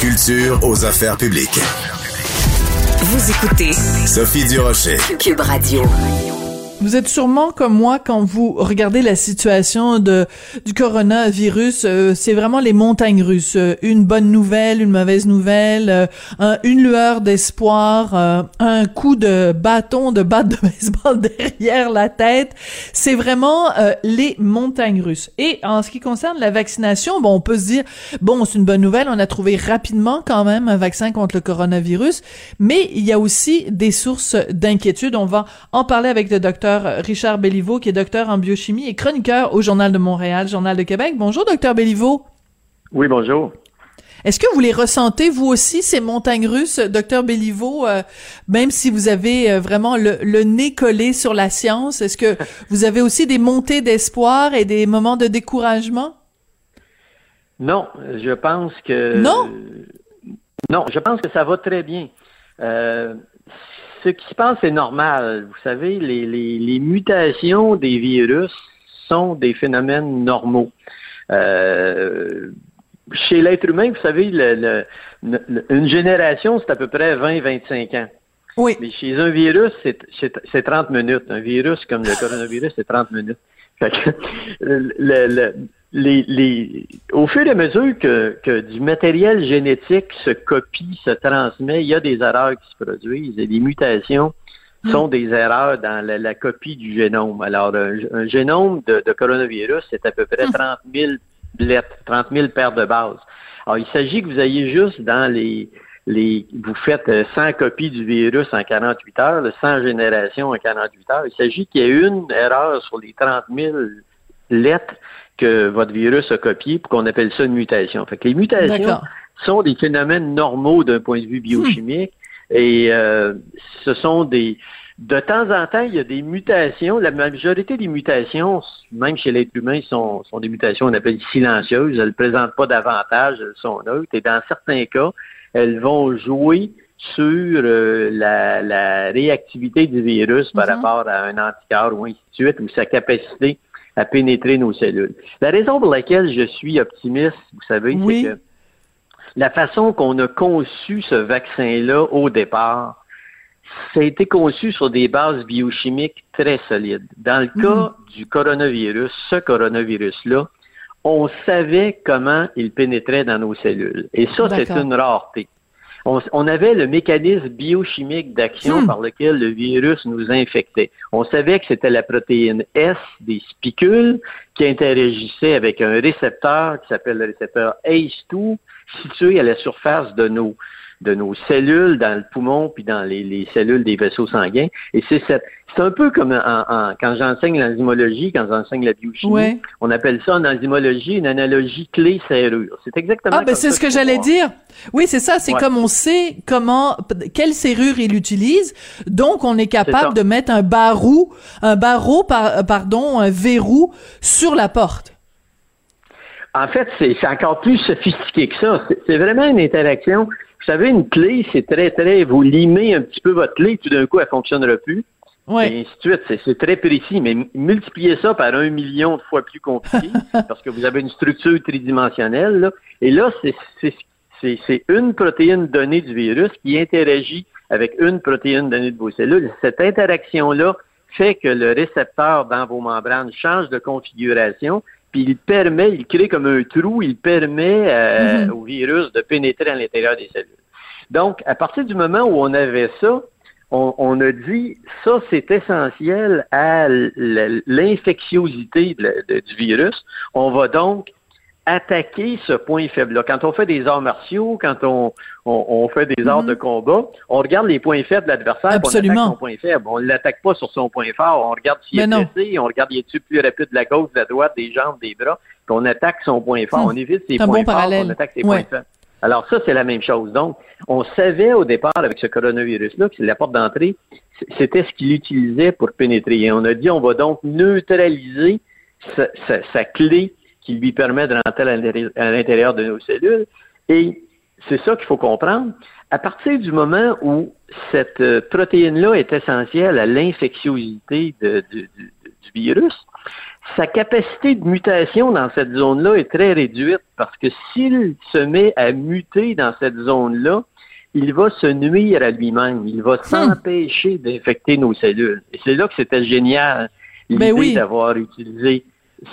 Culture aux affaires publiques. Vous écoutez Sophie Durocher. Cube Radio. Vous êtes sûrement comme moi quand vous regardez la situation de du coronavirus, euh, c'est vraiment les montagnes russes. Euh, une bonne nouvelle, une mauvaise nouvelle, euh, une lueur d'espoir, un coup de bâton, de batte de baseball derrière la tête. C'est vraiment les montagnes russes. Et en ce qui concerne la vaccination, bon, on peut se dire bon, c'est une bonne nouvelle, on a trouvé rapidement quand même un vaccin contre le coronavirus, mais il y a aussi des sources d'inquiétude. On va en parler avec le docteur Richard Belliveau, qui est docteur en biochimie et chroniqueur au Journal de Montréal, Journal de Québec. Bonjour, docteur Belliveau. Oui, bonjour. Est-ce que vous les ressentez, vous aussi, ces montagnes russes, docteur Belliveau, euh, même si vous avez euh, vraiment le, nez collé sur la science? Est-ce que vous avez aussi des montées d'espoir et des moments de découragement? Non, je pense que... Non? Non, je pense que ça va très bien. Ce qui se passe est normal. Vous savez, les, mutations des virus sont des phénomènes normaux. Euh, chez l'être humain, vous savez, une génération, c'est à peu près 20-25 ans. Oui. Mais chez un virus, c'est 30 minutes. Un virus comme le coronavirus, c'est 30 minutes. le, les, au fur et à mesure que, du matériel génétique se copie, se transmet, il y a des erreurs qui se produisent et les mutations hmm. sont des erreurs dans la, copie du génome. Alors, un, génome de, coronavirus, c'est à peu près 30 hmm. 000 lettres, 30 000 paires de bases. Alors, il s'agit que vous ayez juste dans les, les, vous faites 100 euh, copies du virus en 48 heures, 100 générations en 48 heures. Il s'agit qu'il y ait une erreur sur les 30 000 lettres que votre virus a copié pour qu'on appelle ça une mutation. Fait que les mutations sont des phénomènes normaux d'un point de vue biochimique et euh, ce sont des de temps en temps, il y a des mutations. La majorité des mutations, même chez l'être humain, sont, sont des mutations qu'on appelle silencieuses. Elles ne présentent pas d'avantage, elles sont neutres. Et dans certains cas, elles vont jouer sur euh, la, la, réactivité du virus par mm-hmm. rapport à un anticorps ou ainsi de suite, ou sa capacité à pénétrer nos cellules. La raison pour laquelle je suis optimiste, vous savez, c'est que la façon qu'on a conçu ce vaccin-là au départ, ça a été conçu sur des bases biochimiques très solides. Dans le cas mhm. du coronavirus, ce coronavirus-là, on savait comment il pénétrait dans nos cellules. Et ça, c'est une rareté on, avait le mécanisme biochimique d'action hmm. par lequel le virus nous infectait. On savait que c'était la protéine S des spicules qui interagissait avec un récepteur qui s'appelle le récepteur ACE2 situé à la surface de nos de nos cellules dans le poumon puis dans les, cellules des vaisseaux sanguins. Et c'est c'est un peu comme en, quand j'enseigne l'enzymologie, quand j'enseigne la biochimie, on appelle ça en enzymologie une analogie clé-serrure. C'est exactement. Ah ben c'est ce que j'allais dire. Oui, c'est ça. C'est comme on sait comment quelle serrure il utilise, donc on est capable de mettre un barreau, un barreau par, pardon, un verrou sur la porte. En fait, c'est encore plus sophistiqué que ça. C'est vraiment une interaction vous savez, une clé, c'est très, très, vous limez un petit peu votre clé, tout d'un coup, elle fonctionnera plus. Et ainsi de suite. C'est très précis, mais multipliez ça par un million de fois plus compliqué, parce que vous avez une structure tridimensionnelle, là. Et là, c'est une protéine donnée du virus qui interagit avec une protéine donnée de vos cellules. Cette interaction-là fait que le récepteur dans vos membranes change de configuration il permet, il crée comme un trou, il permet euh, mhm. au virus de pénétrer à l'intérieur des cellules. Donc, à partir du moment où on avait ça, on, a dit ça, c'est essentiel à l'infectiosité du virus. On va donc attaquer ce point faible-là. Quand on fait des arts martiaux, quand on, on, fait des arts mhm. de combat, on regarde les points faibles de l'adversaire, on attaque son point faible. On ne l'attaque pas sur son point fort. On regarde s'il est blessé, on regarde s'il est plus rapide de la gauche, de la droite, des jambes, des bras. qu'on attaque son point fort. Hmm. On évite ses points bon forts, parallèle. on attaque ses Ouais. points faibles. Alors ça, c'est la même chose. Donc, on savait au départ avec ce coronavirus-là que la porte d'entrée, c'était ce qu'il utilisait pour pénétrer. Et on a dit, on va donc neutraliser sa, sa- clé qui lui permet de rentrer à l'intérieur- de nos cellules. Et c'est ça qu'il faut comprendre. À partir du moment où cette euh, protéine-là est essentielle à l'infectiosité du virus, sa capacité de mutation dans cette zone-là est très réduite parce que s'il se met à muter dans cette zone-là, il va se nuire à lui-même. Il va s'empêcher d'infecter nos cellules. Et c'est là que c'était génial, l'idée Ben oui. d'avoir utilisé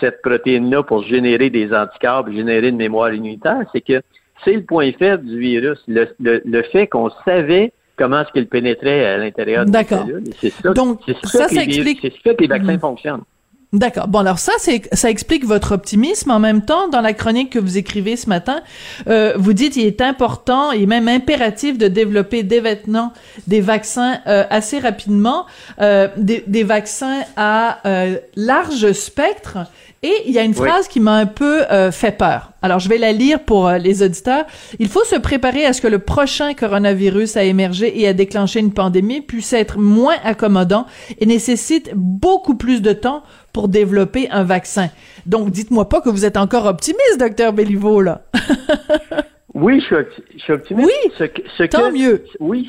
cette protéine-là pour générer des anticorps, et générer une mémoire immunitaire, c'est que c'est le point faible du virus, le, le- le fait qu'on savait comment est-ce qu'il pénétrait à l'intérieur de nos D'accord. cellules. C'est ça, Donc, c'est ça, ça explique- C'est ce que les vaccins Mhm. fonctionnent. D'accord. Bon, alors ça, c'est ça explique votre optimisme. En même temps, dans la chronique que vous écrivez ce matin, euh, vous dites il est important et même impératif de développer dès maintenant des vaccins euh, assez rapidement, euh, des, des vaccins à euh, large spectre. Et il y a une Oui. phrase qui m'a un peu euh, fait peur. Alors, je vais la lire pour euh, les auditeurs. Il faut se préparer à ce que le prochain coronavirus à émerger et à déclencher une pandémie puisse être moins accommodant et nécessite beaucoup plus de temps pour développer un vaccin. Donc, dites-moi pas que vous êtes encore optimiste, docteur Béliveau, là. Oui, je suis, opti- je suis optimiste. Oui, Ce que- ce tant que- mieux. Oui,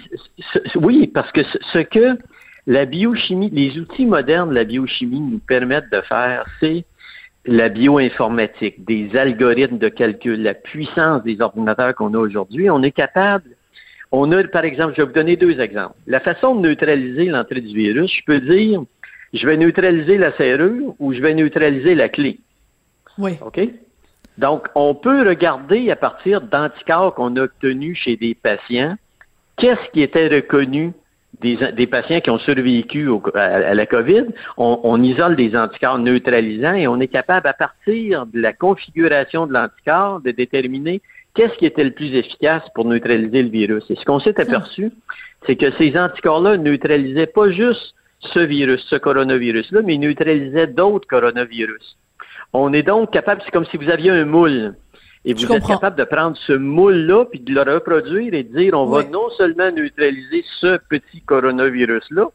ce- oui, parce que ce, ce que la biochimie, les outils modernes de la biochimie nous permettent de faire, c'est la bioinformatique, des algorithmes de calcul, la puissance des ordinateurs qu'on a aujourd'hui. On est capable, on a, par exemple, je vais vous donner deux exemples. La façon de neutraliser l'entrée du virus, je peux dire, je vais neutraliser la serrure ou je vais neutraliser la clé. Oui. OK? Donc, on peut regarder à partir d'anticorps qu'on a obtenus chez des patients, qu'est-ce qui était reconnu des, des patients qui ont survécu au- à, à la COVID. On, on isole des anticorps neutralisants et on est capable, à partir de la configuration de l'anticorps, de déterminer qu'est-ce qui était le plus efficace pour neutraliser le virus. Et ce qu'on s'est aperçu, c'est que ces anticorps-là neutralisaient pas juste ce virus, ce coronavirus-là, mais neutralisaient d'autres coronavirus. On est donc capable, c'est comme si vous aviez un moule. Et Je vous êtes comprends. capable de prendre ce moule-là, puis de le reproduire et de dire, on va non seulement neutraliser ce petit coronavirus-là,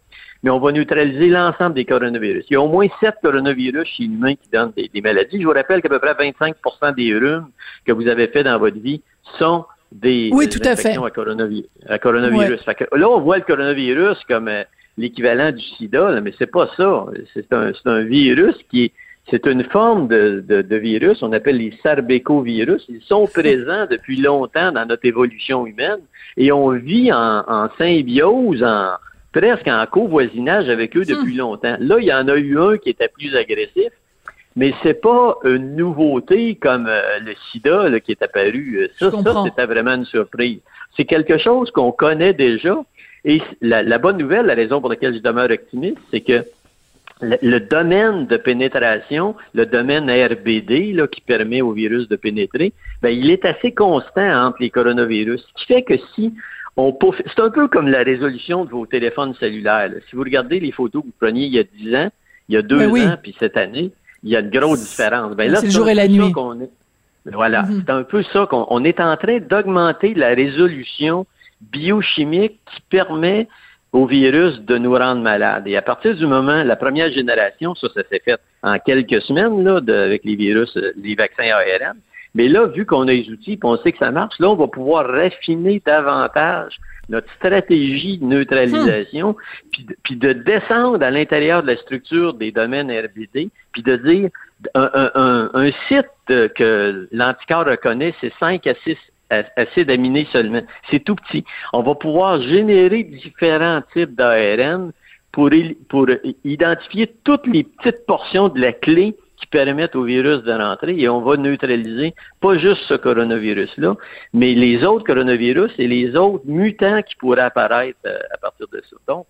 mais on va neutraliser l'ensemble des coronavirus. Il y a au moins sept coronavirus chez l'humain qui donnent des, des maladies. Je vous rappelle qu'à peu près 25% des rhumes que vous avez fait dans votre vie sont des Oui, euh, tout à fait. infections à, coronavi- à coronavirus. Fait que là, on voit le coronavirus comme euh, l'équivalent du sida, là, mais c'est pas ça. C'est un, c'est un virus qui est c'est une forme de, de, de virus, on appelle les sarbecovirus. Ils sont présents depuis longtemps dans notre évolution humaine et on vit en, en symbiose, en, presque en covoisinage avec eux depuis longtemps. Là, il y en a eu un qui était plus agressif, mais c'est pas une nouveauté comme euh, le sida là, qui est apparu. Euh, Ça, ça c'était vraiment une surprise. C'est quelque chose qu'on connaît déjà. Et la, la bonne nouvelle, la raison pour laquelle je demeure optimiste, c'est que le, le domaine de pénétration, le domaine RBD là, qui permet au virus de pénétrer, ben, il est assez constant entre les coronavirus. Ce qui fait que si on c'est un peu comme la résolution de vos téléphones cellulaires. là. Si vous regardez les photos que vous preniez il y a 10 ans, il y a deux Ben oui. ans, puis cette année, il y a une grosse différence. Ben là, C'est le jour et la nuit. qu'on est- Voilà, Mhm. c'est un peu ça qu'on on est en train d'augmenter la résolution biochimique qui permet au virus de nous rendre malades. Et à partir du moment, la première génération, ça, ça s'est fait en quelques semaines là, de- avec les virus, euh, les vaccins ARN. Mais là, vu qu'on a les outils, puis on sait que ça marche, là, on va pouvoir raffiner davantage notre stratégie de neutralisation, puis, de, puis de descendre à l'intérieur de la structure des domaines RBD, puis de dire un, un- un- un site euh, que l'anticorps reconnaît, c'est 5 à 6 a- acides aminés seulement. C'est tout petit. On va pouvoir générer différents types d'ARN pour, pour identifier toutes les petites portions de la clé qui permettent au virus de rentrer et on va neutraliser pas juste ce coronavirus-là, mais les autres coronavirus et les autres mutants qui pourraient apparaître euh, à partir de ça. Donc,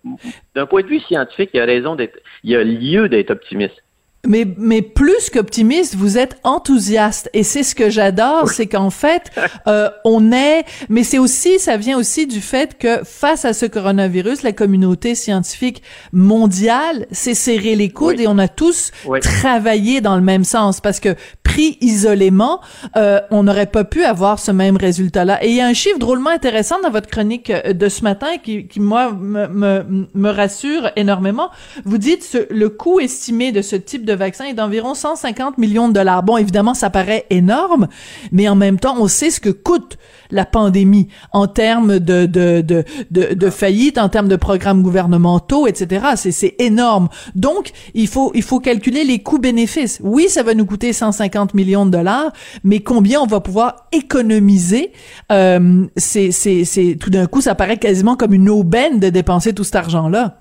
d'un point de vue scientifique, il y a raison d'être, il y a lieu d'être optimiste. Mais, mais plus qu'optimiste, vous êtes enthousiaste. Et c'est ce que j'adore, c'est qu'en fait, euh, on est, mais c'est aussi, ça vient aussi du fait que face à ce coronavirus, la communauté scientifique mondiale s'est serré les coudes et on a tous travaillé dans le même sens parce que pris isolément, euh, on n'aurait pas pu avoir ce même résultat-là. Et il y a un chiffre drôlement intéressant dans votre chronique euh, de ce matin qui, qui moi, me, me, me rassure énormément. Vous dites ce, le coût estimé de ce type de vaccin est d'environ 150 millions de dollars. Bon, évidemment, ça paraît énorme, mais en même temps, on sait ce que coûte la pandémie en termes de, de, de, de, de faillite, en termes de programmes gouvernementaux, etc. C'est, c'est énorme. Donc, il faut, il faut calculer les coûts-bénéfices. Oui, ça va nous coûter 150 millions de dollars, mais combien on va pouvoir économiser? Euh, c'est, c'est, c'est, tout d'un coup, ça paraît quasiment comme une aubaine de dépenser tout cet argent-là.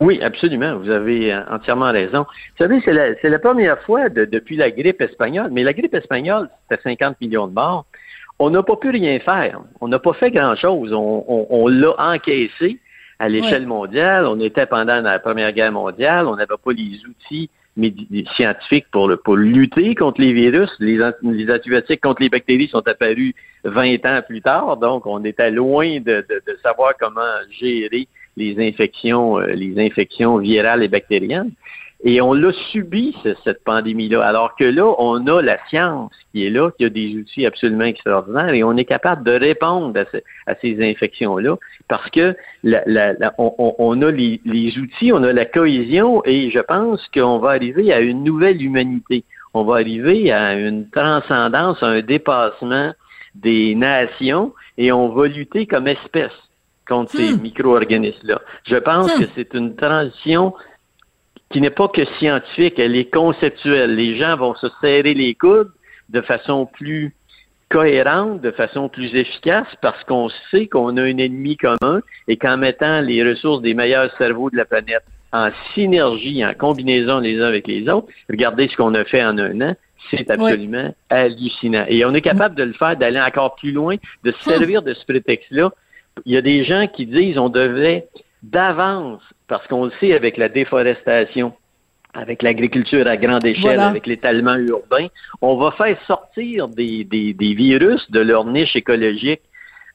Oui, absolument. Vous avez euh, entièrement raison. Vous savez, c'est la, la première fois depuis la grippe espagnole, mais la grippe espagnole, c'était 50 millions de morts. On n'a pas pu rien faire. On n'a pas fait grand-chose. On, l'a encaissé à l'échelle mondiale. On était pendant la Première Guerre mondiale. On n'avait pas les outils scientifiques pour, pour lutter contre les virus. Les, les antibiotiques contre les bactéries sont apparus 20 ans plus tard. Donc, on était loin de, de savoir comment gérer les infections, euh, les infections virales et bactériennes. Et on l'a subi, cette pandémie-là. Alors que là, on a la science qui est là, qui a des outils absolument extraordinaires et on est capable de répondre à, ces infections-là parce que on, a les, les, outils, on a la cohésion et je pense qu'on va arriver à une nouvelle humanité. On va arriver à une transcendance, à un dépassement des nations et on va lutter comme espèce contre ces hmm. micro-organismes-là. Je pense hmm. que c'est une transition qui n'est pas que scientifique, elle est conceptuelle. Les gens vont se serrer les coudes de façon plus cohérente, de façon plus efficace, parce qu'on sait qu'on a un ennemi commun et qu'en mettant les ressources des meilleurs cerveaux de la planète en synergie, en combinaison les uns avec les autres, regardez ce qu'on a fait en un an, c'est absolument hallucinant. Et on est capable de le faire, d'aller encore plus loin, de se hmm. servir de ce prétexte-là il y a des gens qui disent on devrait d'avance, parce qu'on le sait avec la déforestation, avec l'agriculture à grande échelle, avec l'étalement urbain, on va faire sortir des, des, virus de leur niche écologique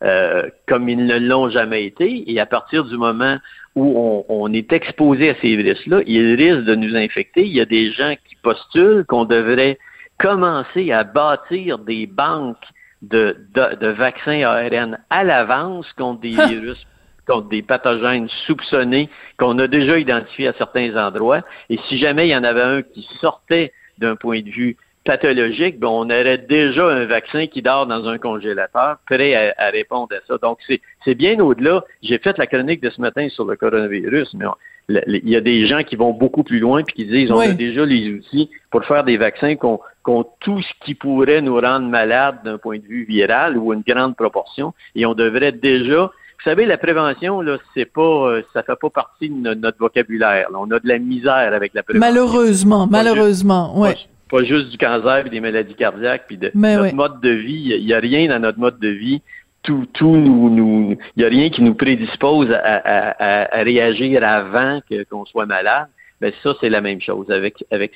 euh, comme ils ne l'ont jamais été. Et à partir du moment où on, on est exposé à ces virus-là, ils risquent de nous infecter. Il y a des gens qui postulent qu'on devrait commencer à bâtir des banques de, de, vaccins ARN à l'avance contre des virus, contre des pathogènes soupçonnés qu'on a déjà identifiés à certains endroits. Et si jamais il y en avait un qui sortait d'un point de vue pathologique, ben on aurait déjà un vaccin qui dort dans un congélateur, prêt à, répondre à ça. Donc, c'est bien au-delà. J'ai fait la chronique de ce matin sur le coronavirus, mais il y a des gens qui vont beaucoup plus loin puis qui disent on a déjà les outils pour faire des vaccins qu'on contre tout ce qui pourrait nous rendre malades d'un point de vue viral ou une grande proportion. Et on devrait déjà vous savez, la prévention, là, c'est pas, euh, ça fait pas partie de notre, vocabulaire. On a de la misère avec la prévention. Malheureusement, malheureusement, oui. Pas, juste du cancer et des maladies cardiaques puis de notre mode de vie. Il y a rien dans notre mode de vie. Tout, tout nous, nous, il y a rien qui nous prédispose à, réagir avant qu'on soit malade. Ben ça, c'est la même chose avec avec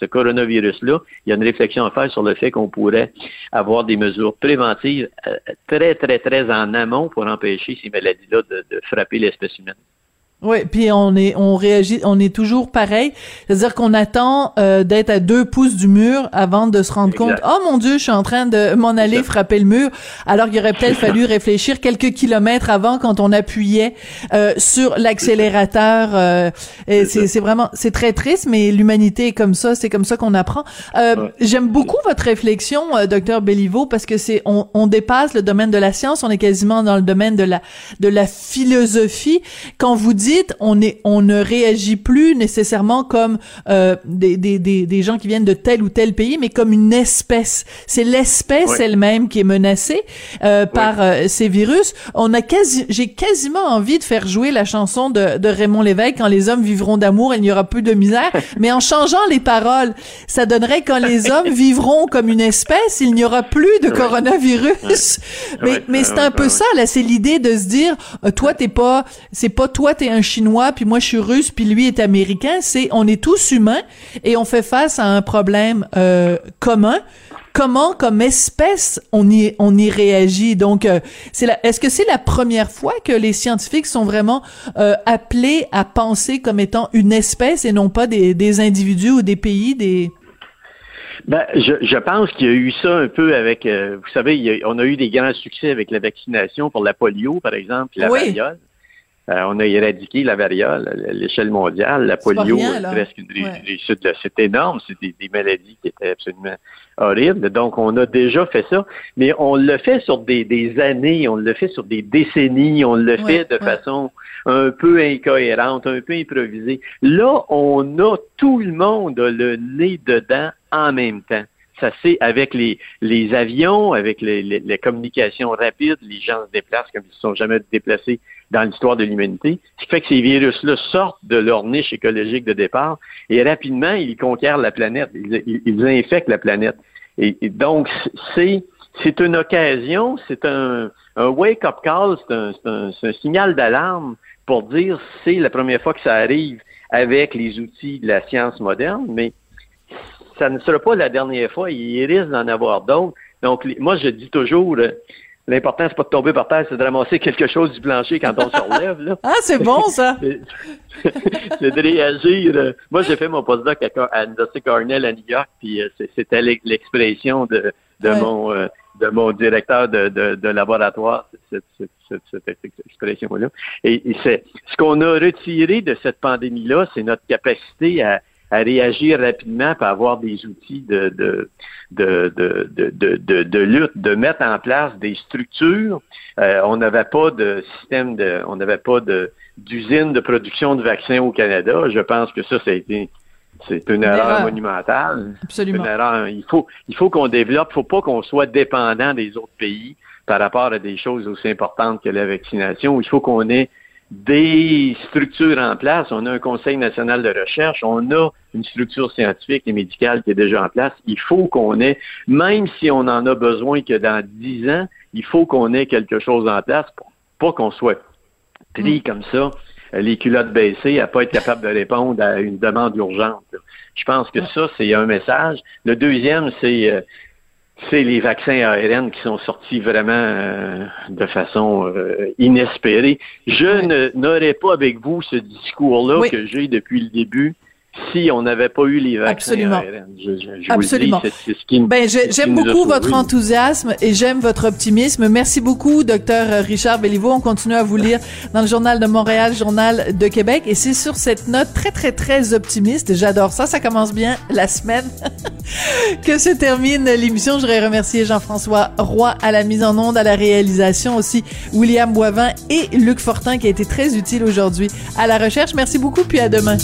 ce coronavirus-là, il y a une réflexion à faire sur le fait qu'on pourrait avoir des mesures préventives euh, très, très, très en amont pour empêcher ces maladies-là de, de frapper l'espèce humaine. Oui, puis on est on réagit, on est toujours pareil, c'est-à-dire qu'on attend euh, d'être à deux pouces du mur avant de se rendre compte. Oh mon Dieu, je suis en train de m'en aller frapper le mur, alors qu'il aurait peut-être fallu réfléchir quelques kilomètres avant quand on appuyait euh, sur l'accélérateur. Euh, c'est vraiment c'est très triste, mais l'humanité est comme ça, c'est comme ça qu'on apprend. Euh, j'aime beaucoup votre réflexion, docteur Belliveau, parce que c'est on, on dépasse le domaine de la science, on est quasiment dans le domaine de la de la philosophie. Quand vous dites on est, on ne réagit plus nécessairement comme euh, des, des, des, des, gens qui viennent de tel ou tel pays, mais comme une espèce. C'est l'espèce elle-même qui est menacée euh, par euh, ces virus. On a quasi, j'ai quasiment envie de faire jouer la chanson de, de Raymond Lévesque quand les hommes vivront d'amour, il n'y aura plus de misère. mais en changeant les paroles, ça donnerait quand les hommes vivront comme une espèce, il n'y aura plus de coronavirus. Mais, mais c'est un peu ça là. C'est l'idée de se dire, toi t'es pas, c'est pas toi t'es un chinois puis moi je suis russe puis lui est américain c'est on est tous humains et on fait face à un problème euh, commun. Comment comme espèce on y on y réagit? Donc euh, c'est la est-ce que c'est la première fois que les scientifiques sont vraiment euh, appelés à penser comme étant une espèce et non pas des, des individus ou des pays des ben, je, je pense qu'il y a eu ça un peu avec, euh, vous savez, on a eu des grands succès avec la vaccination pour la polio, par exemple, la variole. Euh, on a éradiqué la variole à l'échelle mondiale. La polio, presque une réussite. C'est énorme. C'est des, maladies qui étaient absolument horribles. Donc, on a déjà fait ça. Mais on le fait sur des, des années, on le fait sur des décennies, on le fait de façon un peu incohérente, un peu improvisée. Là, on a tout le monde le nez dedans en même temps. Ça c'est avec les, les avions, avec les, les, communications rapides, les gens se déplacent comme ils ne se sont jamais déplacés dans l'histoire de l'humanité. Ce qui fait que ces virus-là sortent de leur niche écologique de départ et rapidement, ils conquièrent la planète, ils, infectent la planète. Et, donc, c'est c'est une occasion, c'est un, wake-up call, c'est un, signal d'alarme pour dire c'est la première fois que ça arrive avec les outils de la science moderne, mais ça ne sera pas la dernière fois. Il risque d'en avoir d'autres. Donc, moi, je dis toujours, euh, l'important, c'est pas de tomber par terre, c'est de ramasser quelque chose du plancher quand on se relève. Là. ah, c'est bon, ça! c'est de réagir. Euh, moi, j'ai fait mon postdoc à, l'Université Cornell à New York, puis euh, c'était l'expression de, de mon de mon directeur de, de, laboratoire, cette, expression-là. Et, et c'est ce qu'on a retiré de cette pandémie-là, c'est notre capacité à, à réagir rapidement, pour avoir des outils de, de, de, de, de, lutte, de mettre en place des structures. Euh, on n'avait pas de système de, on n'avait pas de d'usine de production de vaccins au Canada. Je pense que ça, ça a été c'est une, erreur, monumentale. Absolument. Une erreur. Il faut, il faut qu'on développe. Il faut pas qu'on soit dépendant des autres pays par rapport à des choses aussi importantes que la vaccination. Il faut qu'on ait des structures en place. On a un Conseil national de recherche, on a une structure scientifique et médicale qui est déjà en place. Il faut qu'on ait, même si on en a besoin que dans dix ans, il faut qu'on ait quelque chose en place pour pas qu'on soit pris mm. comme ça, les culottes baissées, à pas être capable de répondre à une demande urgente. Je pense que ça, c'est un message. Le deuxième, c'est euh, c'est les vaccins ARN qui sont sortis vraiment euh, de façon euh, inespérée. Je n'aurais pas avec vous ce discours-là que j'ai depuis le début si on n'avait pas eu les vaccins Absolument. Absolument. ben, j'aime beaucoup votre enthousiasme et j'aime votre optimisme. Merci beaucoup, docteur Richard Belliveau. On continue à vous lire dans le Journal de Montréal, Journal de Québec. Et c'est sur cette note très, très, très optimiste, j'adore ça, ça commence bien la semaine, que se termine l'émission. Je voudrais remercier Jean-François Roy à la mise en onde, à la réalisation aussi, William Boivin et Luc Fortin qui a été très utile aujourd'hui à la recherche. Merci beaucoup, puis à demain.